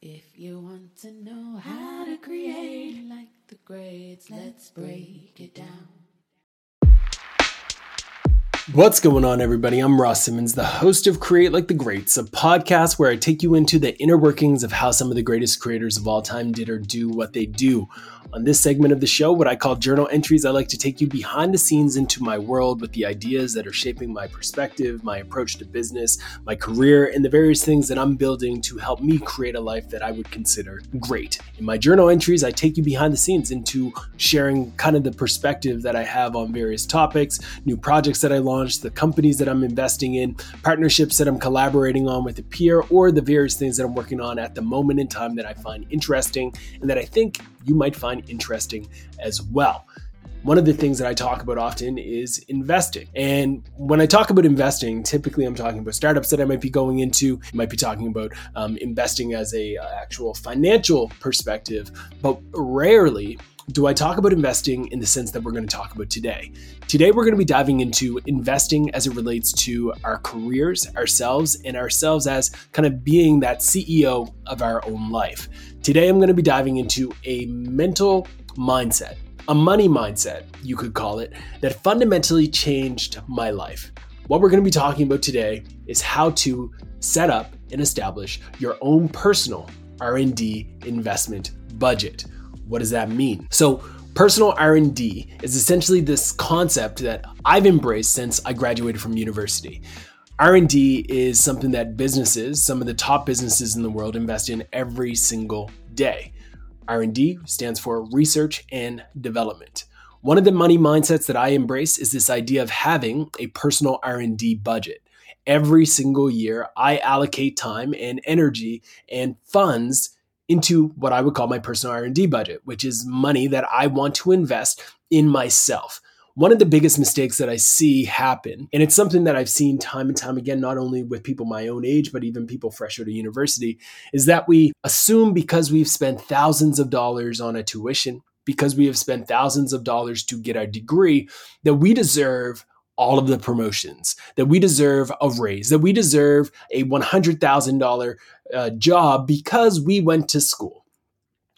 If you want to know how to create like the greats, let's break it down. What's going on, everybody? I'm Ross Simmonds, the host of Create Like the Greats, a podcast where I take you into the inner workings of how some of the greatest creators of all time did or do what they do. On this segment of the show, what I call journal entries, I like to take you behind the scenes into my world with the ideas that are shaping my perspective, my approach to business, my career, and the various things that I'm building to help me create a life that I would consider great. In my journal entries, I take you behind the scenes into sharing kind of the perspective that I have on various topics, new projects that I launched, the companies that I'm investing in, partnerships that I'm collaborating on with a peer, or the various things that I'm working on at the moment in time that I find interesting and that I think you might find interesting as well. One of the things that I talk about often is investing. And when I talk about investing, typically I'm talking about startups that I might be going into, I might be talking about um, investing as a uh, actual financial perspective, but rarely do I talk about investing in the sense that we're going to talk about today. Today, we're going to be diving into investing as it relates to our careers, ourselves, and ourselves as kind of being that CEO of our own life. Today, I'm going to be diving into a mental mindset, a money mindset, you could call it, that fundamentally changed my life. What we're going to be talking about today is how to set up and establish your own personal R&D investment budget. What does that mean? So, personal R&D is essentially this concept that I've embraced since I graduated from university. R&D is something that businesses, some of the top businesses in the world invest in every single day. R&D stands for research and development. One of the money mindsets that I embrace is this idea of having a personal R&D budget. Every single year, I allocate time and energy and funds into what I would call my personal R&D budget, which is money that I want to invest in myself. One of the biggest mistakes that I see happen, and it's something that I've seen time and time again, not only with people my own age, but even people fresh out of university, is that we assume because we've spent thousands of dollars on a tuition, because we have spent thousands of dollars to get our degree, that we deserve all of the promotions, that we deserve a raise, that we deserve a $100,000 uh, job because we went to school.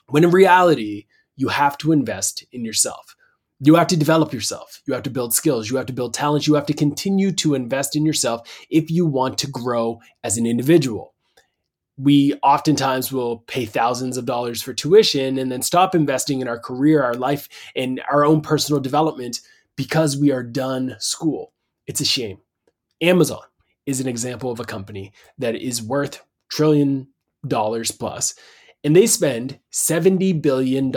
When in reality, you have to invest in yourself. You have to develop yourself. You have to build skills. You have to build talents. You have to continue to invest in yourself if you want to grow as an individual. We oftentimes will pay thousands of dollars for tuition and then stop investing in our career, our life, and our own personal development because we are done school. It's a shame. Amazon is an example of a company that is worth trillion dollars plus and they spend $70 billion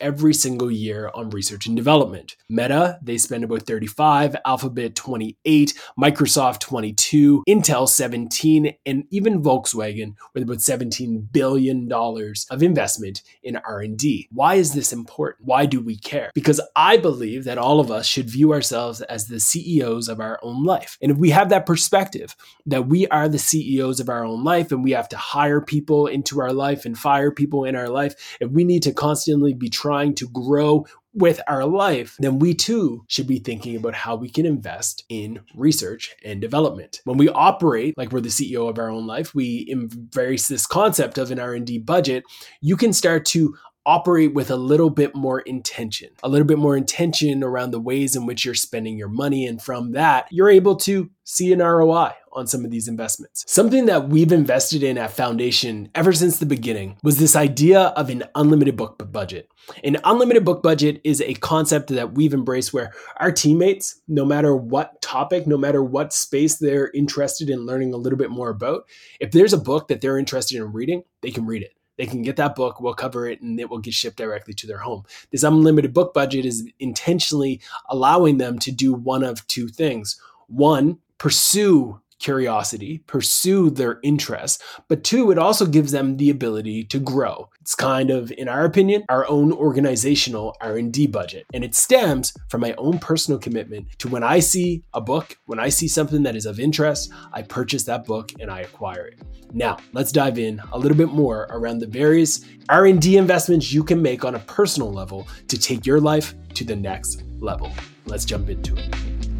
every single year on research and development. Meta, they spend about 35, Alphabet 28, Microsoft 22, Intel 17, and even Volkswagen with about $17 billion of investment in R&D. Why is this important? Why do we care? Because I believe that all of us should view ourselves as the CEOs of our own life. And if we have that perspective that we are the CEOs of our own life and we have to hire people into our life and fire people in our life, if we need to constantly be trying to grow with our life, then we too should be thinking about how we can invest in research and development. When we operate like we're the CEO of our own life, we embrace this concept of an R&D budget, you can start to operate with a little bit more intention, a little bit more intention around the ways in which you're spending your money. And from that, you're able to see an ROI on some of these investments. Something that we've invested in at Foundation ever since the beginning was this idea of an unlimited book budget. An unlimited book budget is a concept that we've embraced where our teammates, no matter what topic, no matter what space they're interested in learning a little bit more about, if there's a book that they're interested in reading, they can read it. They can get that book, we'll cover it, and it will get shipped directly to their home. This unlimited book budget is intentionally allowing them to do one of two things. One, pursue curiosity, pursue their interests, but two, it also gives them the ability to grow. It's kind of, in our opinion, our own organizational R&D budget. And it stems from my own personal commitment to when I see a book, when I see something that is of interest, I purchase that book and I acquire it. Now, let's dive in a little bit more around the various R&D investments you can make on a personal level to take your life to the next level. Let's jump into it.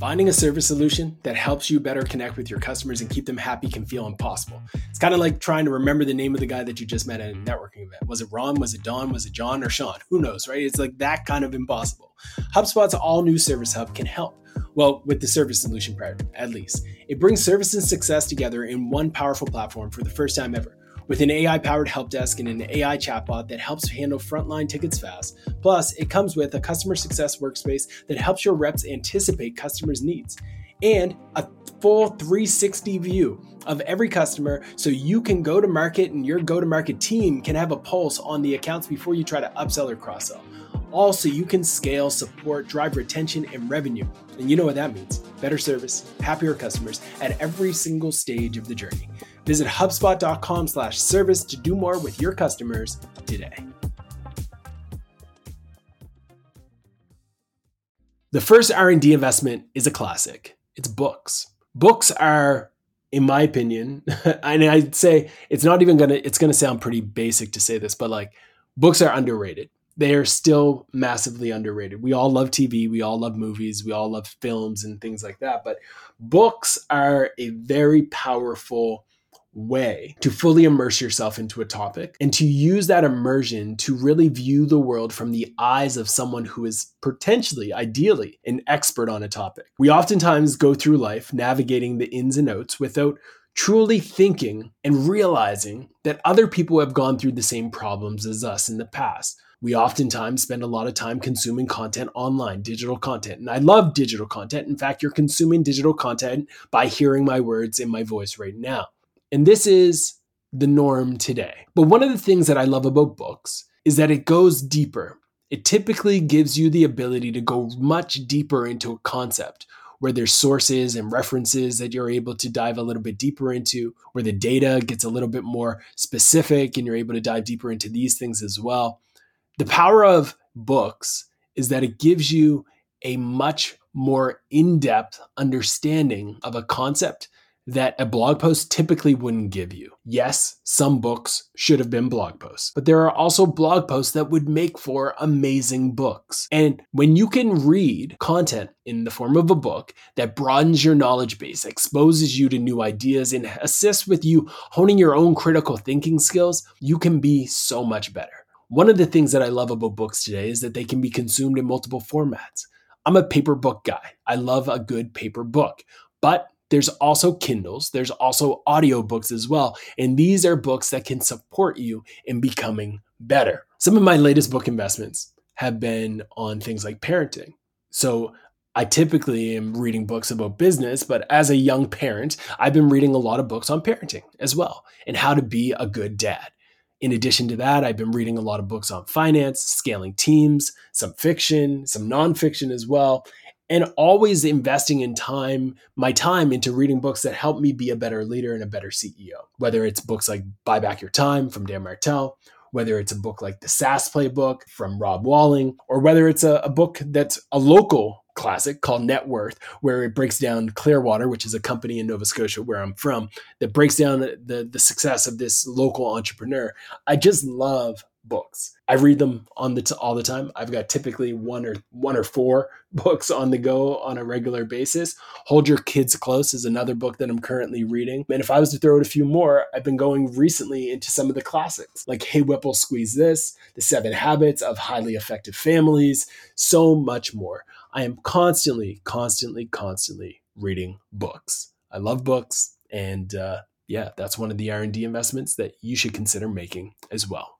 Finding a service solution that helps you better connect with your customers and keep them happy can feel impossible. It's kind of like trying to remember the name of the guy that you just met at a networking event. Was it Ron? Was it Don? Was it John or Sean? Who knows, right? It's like that kind of impossible. HubSpot's all new Service Hub can help. Well, with the service solution part, at least. It brings service and success together in one powerful platform for the first time ever with an AI powered help desk and an AI chatbot that helps handle frontline tickets fast. Plus, it comes with a customer success workspace that helps your reps anticipate customers' needs and a full 360 view of every customer so you can go to market and your go to market team can have a pulse on the accounts before you try to upsell or cross sell. Also, you can scale, support, drive retention, and revenue. And you know what that means better service, happier customers at every single stage of the journey. Visit HubSpot.com slash service to do more with your customers today. The first R&D investment is a classic. It's books. Books are in my opinion, and I'd say it's not even gonna, it's gonna sound pretty basic to say this, but like books are underrated they are still massively underrated. We all love TV, we all love movies, we all love films and things like that. But books are a very powerful way to fully immerse yourself into a topic and to use that immersion to really view the world from the eyes of someone who is potentially, ideally, an expert on a topic. We oftentimes go through life navigating the ins and outs without truly thinking and realizing that other people have gone through the same problems as us in the past we oftentimes spend a lot of time consuming content online, digital content. And I love digital content. In fact, you're consuming digital content by hearing my words in my voice right now. And this is the norm today. But one of the things that I love about books is that it goes deeper. It typically gives you the ability to go much deeper into a concept where there's sources and references that you're able to dive a little bit deeper into, where the data gets a little bit more specific and you're able to dive deeper into these things as well. The power of books is that it gives you a much more in depth understanding of a concept that a blog post typically wouldn't give you. Yes, some books should have been blog posts, but there are also blog posts that would make for amazing books. And when you can read content in the form of a book that broadens your knowledge base, exposes you to new ideas, and assists with you honing your own critical thinking skills, you can be so much better. One of the things that I love about books today is that they can be consumed in multiple formats. I'm a paper book guy. I love a good paper book. But there's also Kindles, there's also audiobooks as well. And these are books that can support you in becoming better. Some of my latest book investments have been on things like parenting. So I typically am reading books about business, but as a young parent, I've been reading a lot of books on parenting as well and how to be a good dad. In addition to that, I've been reading a lot of books on finance, scaling teams, some fiction, some nonfiction as well, and always investing in time, my time into reading books that help me be a better leader and a better CEO. Whether it's books like Buy Back Your Time from Dan Martell, whether it's a book like the SaaS Playbook from Rob Walling, or whether it's a, a book that's a local classic called Net Worth, where it breaks down Clearwater, which is a company in Nova Scotia where I'm from, that breaks down the, the success of this local entrepreneur. I just love books. I read them on the t- all the time. I've got typically one or one or four books on the go on a regular basis. Hold Your Kids Close is another book that I'm currently reading. And if I was to throw out a few more, I've been going recently into some of the classics like Hey Whipple Squeeze This, The Seven Habits of Highly Effective Families, so much more. I am constantly, constantly, constantly reading books. I love books, and uh, yeah, that's one of the R&D investments that you should consider making as well.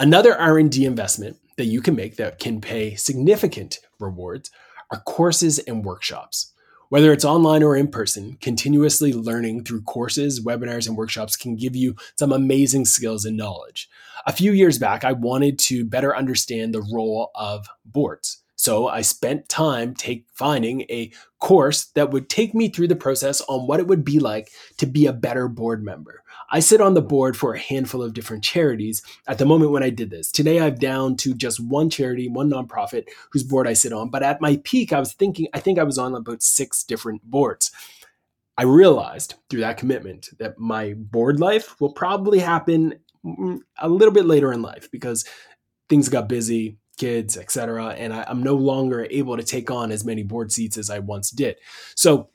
Another R&D investment that you can make that can pay significant rewards are courses and workshops. Whether it's online or in person, continuously learning through courses, webinars, and workshops can give you some amazing skills and knowledge. A few years back, I wanted to better understand the role of boards. So I spent time take finding a course that would take me through the process on what it would be like to be a better board member. I sit on the board for a handful of different charities at the moment when I did this. Today I've down to just one charity, one nonprofit whose board I sit on. But at my peak, I was thinking, I think I was on about six different boards. I realized through that commitment that my board life will probably happen mm, a little bit later in life because things got busy, kids, etc. And I, I'm no longer able to take on as many board seats as I once did. So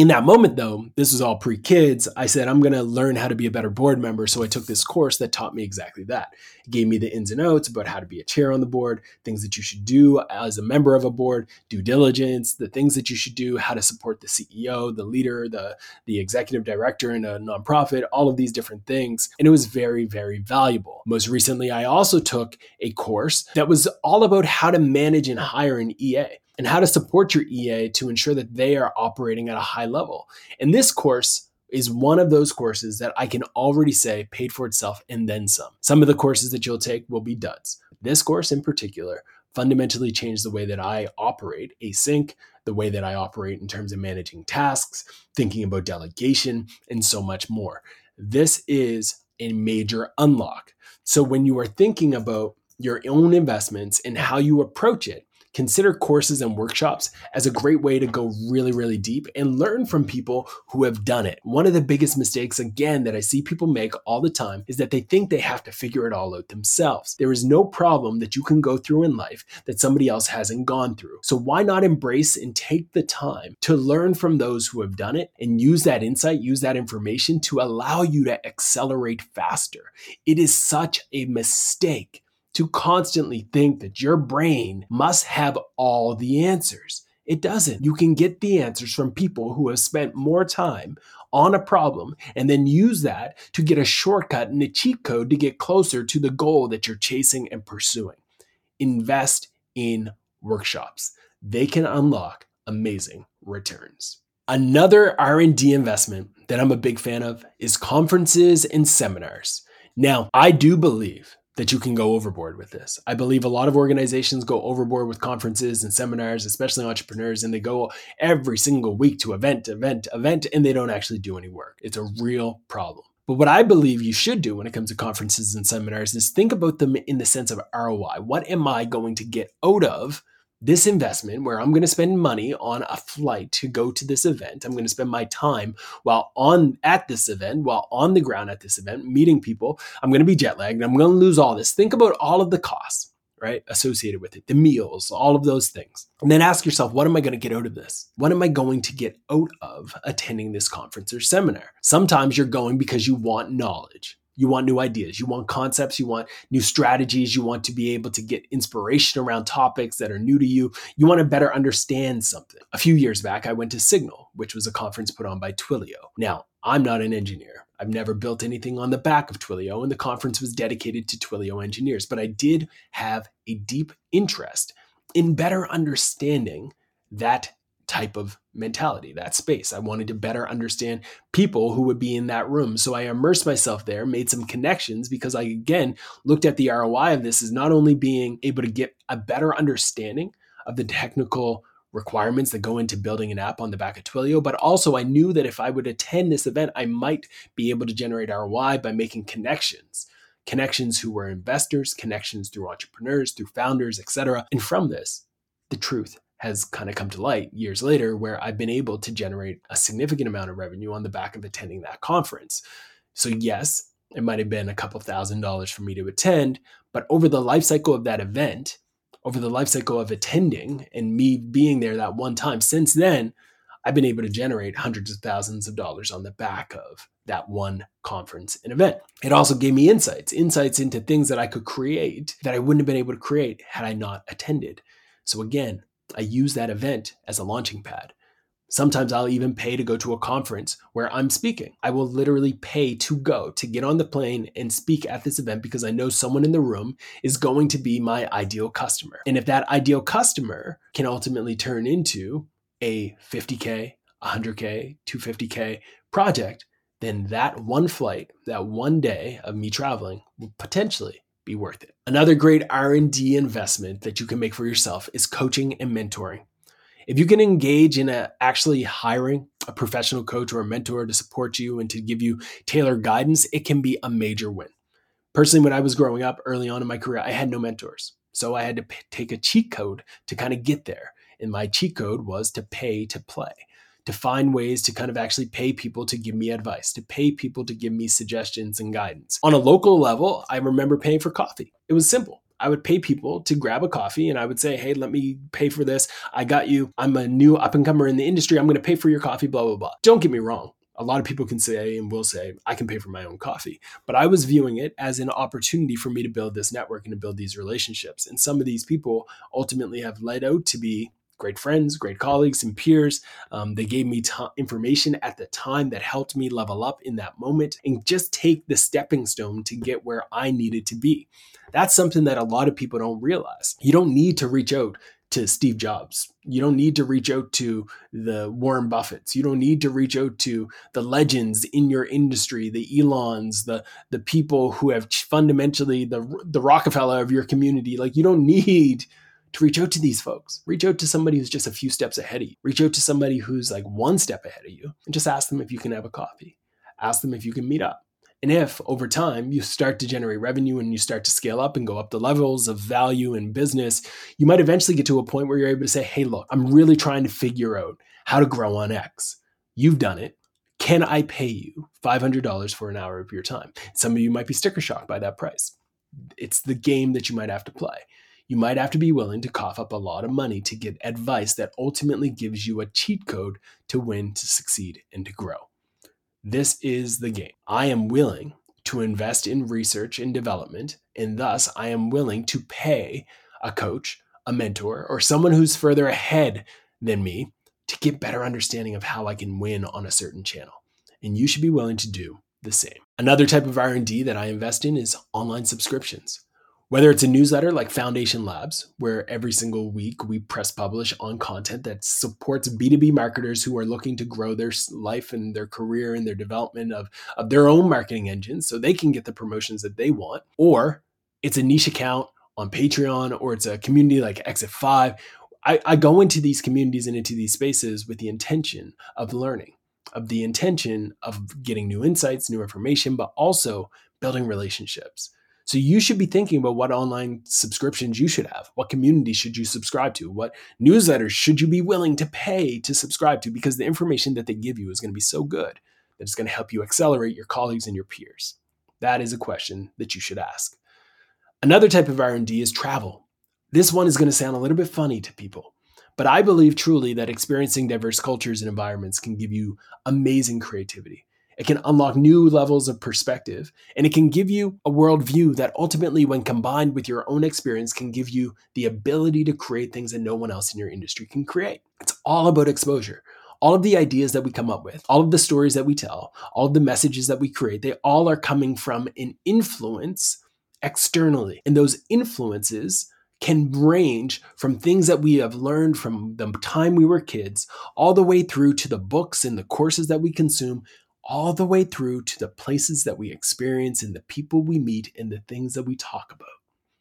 in that moment, though, this was all pre kids. I said, I'm going to learn how to be a better board member. So I took this course that taught me exactly that. It gave me the ins and outs about how to be a chair on the board, things that you should do as a member of a board, due diligence, the things that you should do, how to support the CEO, the leader, the, the executive director in a nonprofit, all of these different things. And it was very, very valuable. Most recently, I also took a course that was all about how to manage and hire an EA and how to support your EA to ensure that they are operating at a high level. And this course is one of those courses that I can already say paid for itself and then some. Some of the courses that you'll take will be duds. This course in particular fundamentally changed the way that I operate async, the way that I operate in terms of managing tasks, thinking about delegation, and so much more. This is a major unlock. So when you are thinking about your own investments and how you approach it, consider courses and workshops as a great way to go really, really deep and learn from people who have done it. One of the biggest mistakes, again, that I see people make all the time is that they think they have to figure it all out themselves. There is no problem that you can go through in life that somebody else hasn't gone through. So why not embrace and take the time to learn from those who have done it and use that insight, use that information to allow you to accelerate faster? It is such a mistake to constantly think that your brain must have all the answers. It doesn't. You can get the answers from people who have spent more time on a problem and then use that to get a shortcut and a cheat code to get closer to the goal that you're chasing and pursuing. Invest in workshops. They can unlock amazing returns. Another R&D investment that I'm a big fan of is conferences and seminars. Now, I do believe that you can go overboard with this. I believe a lot of organizations go overboard with conferences and seminars, especially entrepreneurs, and they go every single week to event, event, event, and they don't actually do any work. It's a real problem. But what I believe you should do when it comes to conferences and seminars is think about them in the sense of ROI. What am I going to get out of this investment where I'm going to spend money on a flight to go to this event. I'm going to spend my time while on at this event, while on the ground at this event, meeting people. I'm going to be jet lagged. I'm going to lose all this. Think about all of the costs, right, associated with it, the meals, all of those things. And then ask yourself, what am I going to get out of this? What am I going to get out of attending this conference or seminar? Sometimes you're going because you want knowledge. You want new ideas, you want concepts, you want new strategies, you want to be able to get inspiration around topics that are new to you. You want to better understand something. A few years back, I went to Signal, which was a conference put on by Twilio. Now, I'm not an engineer. I've never built anything on the back of Twilio, and the conference was dedicated to Twilio engineers, but I did have a deep interest in better understanding that type of mentality, that space. I wanted to better understand people who would be in that room. So I immersed myself there, made some connections because I, again, looked at the ROI of this as not only being able to get a better understanding of the technical requirements that go into building an app on the back of Twilio, but also I knew that if I would attend this event, I might be able to generate ROI by making connections. Connections who were investors, connections through entrepreneurs, through founders, etc. And from this, the truth has kind of come to light years later where I've been able to generate a significant amount of revenue on the back of attending that conference. So, yes, it might have been a couple thousand dollars for me to attend, but over the life cycle of that event, over the life cycle of attending and me being there that one time, since then, I've been able to generate hundreds of thousands of dollars on the back of that one conference and event. It also gave me insights, insights into things that I could create that I wouldn't have been able to create had I not attended. So again, I use that event as a launching pad. Sometimes I'll even pay to go to a conference where I'm speaking. I will literally pay to go, to get on the plane and speak at this event because I know someone in the room is going to be my ideal customer. And if that ideal customer can ultimately turn into a 50K, 100K, 250K project, then that one flight, that one day of me traveling will potentially be worth it. Another great R&D investment that you can make for yourself is coaching and mentoring. If you can engage in a, actually hiring a professional coach or a mentor to support you and to give you tailored guidance, it can be a major win. Personally, when I was growing up early on in my career, I had no mentors. So I had to p- take a cheat code to kind of get there. And my cheat code was to pay to play to find ways to kind of actually pay people to give me advice, to pay people to give me suggestions and guidance. On a local level, I remember paying for coffee. It was simple. I would pay people to grab a coffee and I would say, hey, let me pay for this. I got you. I'm a new up and comer in the industry. I'm going to pay for your coffee, blah, blah, blah. Don't get me wrong. A lot of people can say and will say, I can pay for my own coffee. But I was viewing it as an opportunity for me to build this network and to build these relationships. And some of these people ultimately have led out to be great friends, great colleagues, and peers. Um, they gave me t- information at the time that helped me level up in that moment and just take the stepping stone to get where I needed to be. That's something that a lot of people don't realize. You don't need to reach out to Steve Jobs. You don't need to reach out to the Warren Buffetts. You don't need to reach out to the legends in your industry, the Elons, the the people who have fundamentally the the Rockefeller of your community. Like you don't need to reach out to these folks. Reach out to somebody who's just a few steps ahead of you. Reach out to somebody who's like one step ahead of you and just ask them if you can have a coffee. Ask them if you can meet up. And if over time you start to generate revenue and you start to scale up and go up the levels of value in business, you might eventually get to a point where you're able to say, hey, look, I'm really trying to figure out how to grow on X. You've done it. Can I pay you $500 for an hour of your time? Some of you might be sticker shocked by that price. It's the game that you might have to play. You might have to be willing to cough up a lot of money to get advice that ultimately gives you a cheat code to win, to succeed, and to grow. This is the game. I am willing to invest in research and development, and thus I am willing to pay a coach, a mentor, or someone who's further ahead than me to get better understanding of how I can win on a certain channel. And you should be willing to do the same. Another type of R&D that I invest in is online subscriptions. Whether it's a newsletter like Foundation Labs, where every single week we press publish on content that supports B2B marketers who are looking to grow their life and their career and their development of, of their own marketing engines so they can get the promotions that they want, or it's a niche account on Patreon, or it's a community like Exit 5. I, I go into these communities and into these spaces with the intention of learning, of the intention of getting new insights, new information, but also building relationships so you should be thinking about what online subscriptions you should have. What communities should you subscribe to? What newsletters should you be willing to pay to subscribe to? Because the information that they give you is going to be so good that it's going to help you accelerate your colleagues and your peers. That is a question that you should ask. Another type of R&D is travel. This one is going to sound a little bit funny to people, but I believe truly that experiencing diverse cultures and environments can give you amazing creativity. It can unlock new levels of perspective, and it can give you a worldview that ultimately, when combined with your own experience, can give you the ability to create things that no one else in your industry can create. It's all about exposure. All of the ideas that we come up with, all of the stories that we tell, all of the messages that we create, they all are coming from an influence externally. And those influences can range from things that we have learned from the time we were kids all the way through to the books and the courses that we consume all the way through to the places that we experience and the people we meet and the things that we talk about.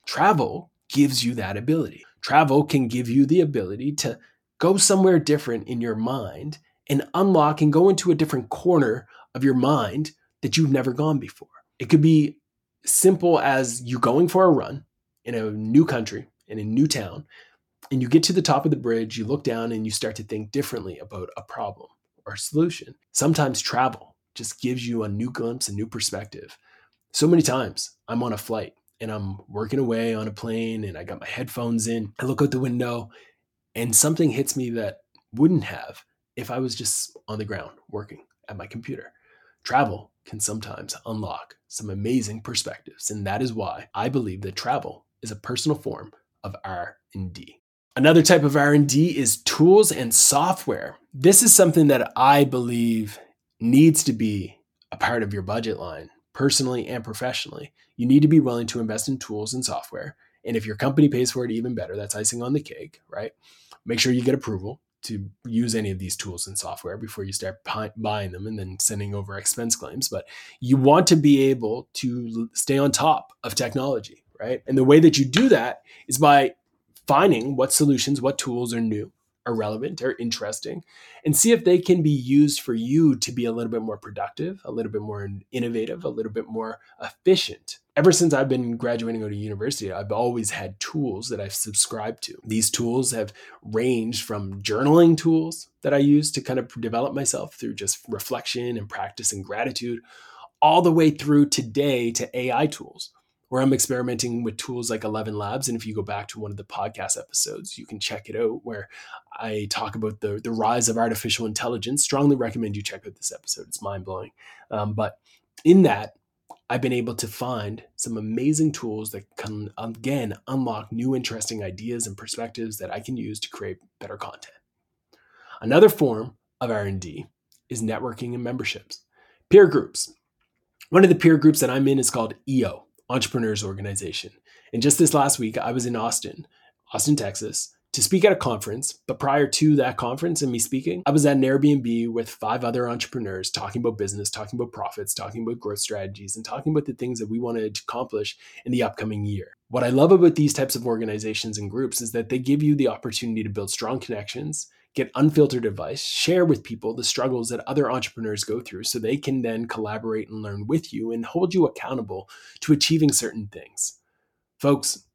Travel gives you that ability. Travel can give you the ability to go somewhere different in your mind and unlock and go into a different corner of your mind that you've never gone before. It could be simple as you going for a run in a new country, in a new town, and you get to the top of the bridge, you look down and you start to think differently about a problem or a solution. Sometimes travel just gives you a new glimpse, a new perspective. So many times I'm on a flight and I'm working away on a plane and I got my headphones in. I look out the window and something hits me that wouldn't have if I was just on the ground working at my computer. Travel can sometimes unlock some amazing perspectives and that is why I believe that travel is a personal form of R&D. Another type of R&D is tools and software. This is something that I believe needs to be a part of your budget line, personally and professionally. You need to be willing to invest in tools and software. And if your company pays for it, even better. That's icing on the cake, right? Make sure you get approval to use any of these tools and software before you start buying them and then sending over expense claims. But you want to be able to stay on top of technology, right? And the way that you do that is by finding what solutions, what tools are new, are relevant or interesting and see if they can be used for you to be a little bit more productive, a little bit more innovative, a little bit more efficient. Ever since I've been graduating out of university, I've always had tools that I've subscribed to. These tools have ranged from journaling tools that I use to kind of develop myself through just reflection and practice and gratitude, all the way through today to AI tools where I'm experimenting with tools like 11 Labs. And if you go back to one of the podcast episodes, you can check it out where I talk about the, the rise of artificial intelligence. Strongly recommend you check out this episode. It's mind blowing. Um, but in that, I've been able to find some amazing tools that can, again, unlock new interesting ideas and perspectives that I can use to create better content. Another form of R&D is networking and memberships. Peer groups. One of the peer groups that I'm in is called EO, Entrepreneurs Organization. And just this last week, I was in Austin, Austin, Texas, to speak at a conference. But prior to that conference and me speaking, I was at an Airbnb with five other entrepreneurs talking about business, talking about profits, talking about growth strategies, and talking about the things that we wanted to accomplish in the upcoming year. What I love about these types of organizations and groups is that they give you the opportunity to build strong connections get unfiltered advice, share with people the struggles that other entrepreneurs go through so they can then collaborate and learn with you and hold you accountable to achieving certain things. Folks,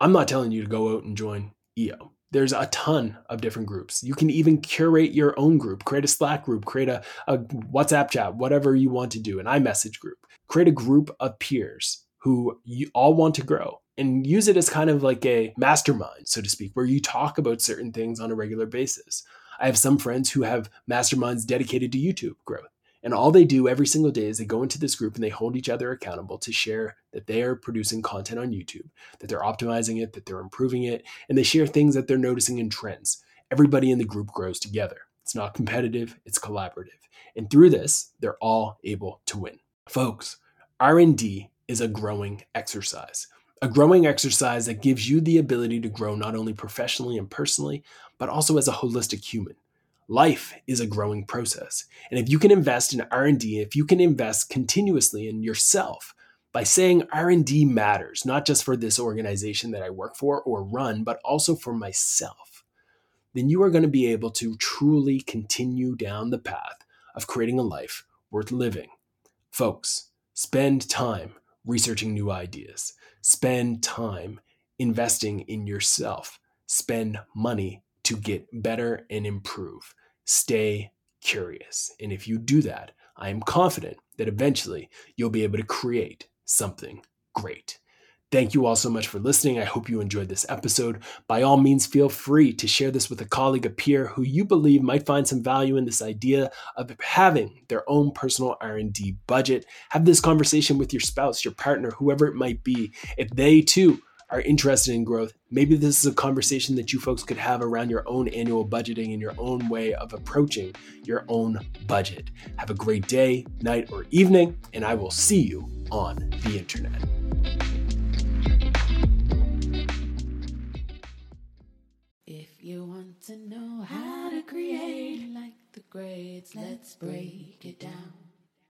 I'm not telling you to go out and join EO. There's a ton of different groups. You can even curate your own group, create a Slack group, create a, a WhatsApp chat, whatever you want to do, an iMessage group. Create a group of peers who you all want to grow and use it as kind of like a mastermind, so to speak, where you talk about certain things on a regular basis. I have some friends who have masterminds dedicated to YouTube growth. And all they do every single day is they go into this group and they hold each other accountable to share that they are producing content on YouTube, that they're optimizing it, that they're improving it, and they share things that they're noticing in trends. Everybody in the group grows together. It's not competitive, it's collaborative. And through this, they're all able to win. Folks, R&D is a growing exercise a growing exercise that gives you the ability to grow not only professionally and personally, but also as a holistic human. Life is a growing process. And if you can invest in R&D, if you can invest continuously in yourself by saying R&D matters, not just for this organization that I work for or run, but also for myself, then you are going to be able to truly continue down the path of creating a life worth living. Folks, spend time researching new ideas. Spend time investing in yourself. Spend money to get better and improve. Stay curious. And if you do that, I am confident that eventually you'll be able to create something great. Thank you all so much for listening. I hope you enjoyed this episode. By all means, feel free to share this with a colleague, a peer who you believe might find some value in this idea of having their own personal R&D budget. Have this conversation with your spouse, your partner, whoever it might be. If they too are interested in growth, maybe this is a conversation that you folks could have around your own annual budgeting and your own way of approaching your own budget. Have a great day, night, or evening, and I will see you on the internet. To know how to create like the greats. Let's break it down.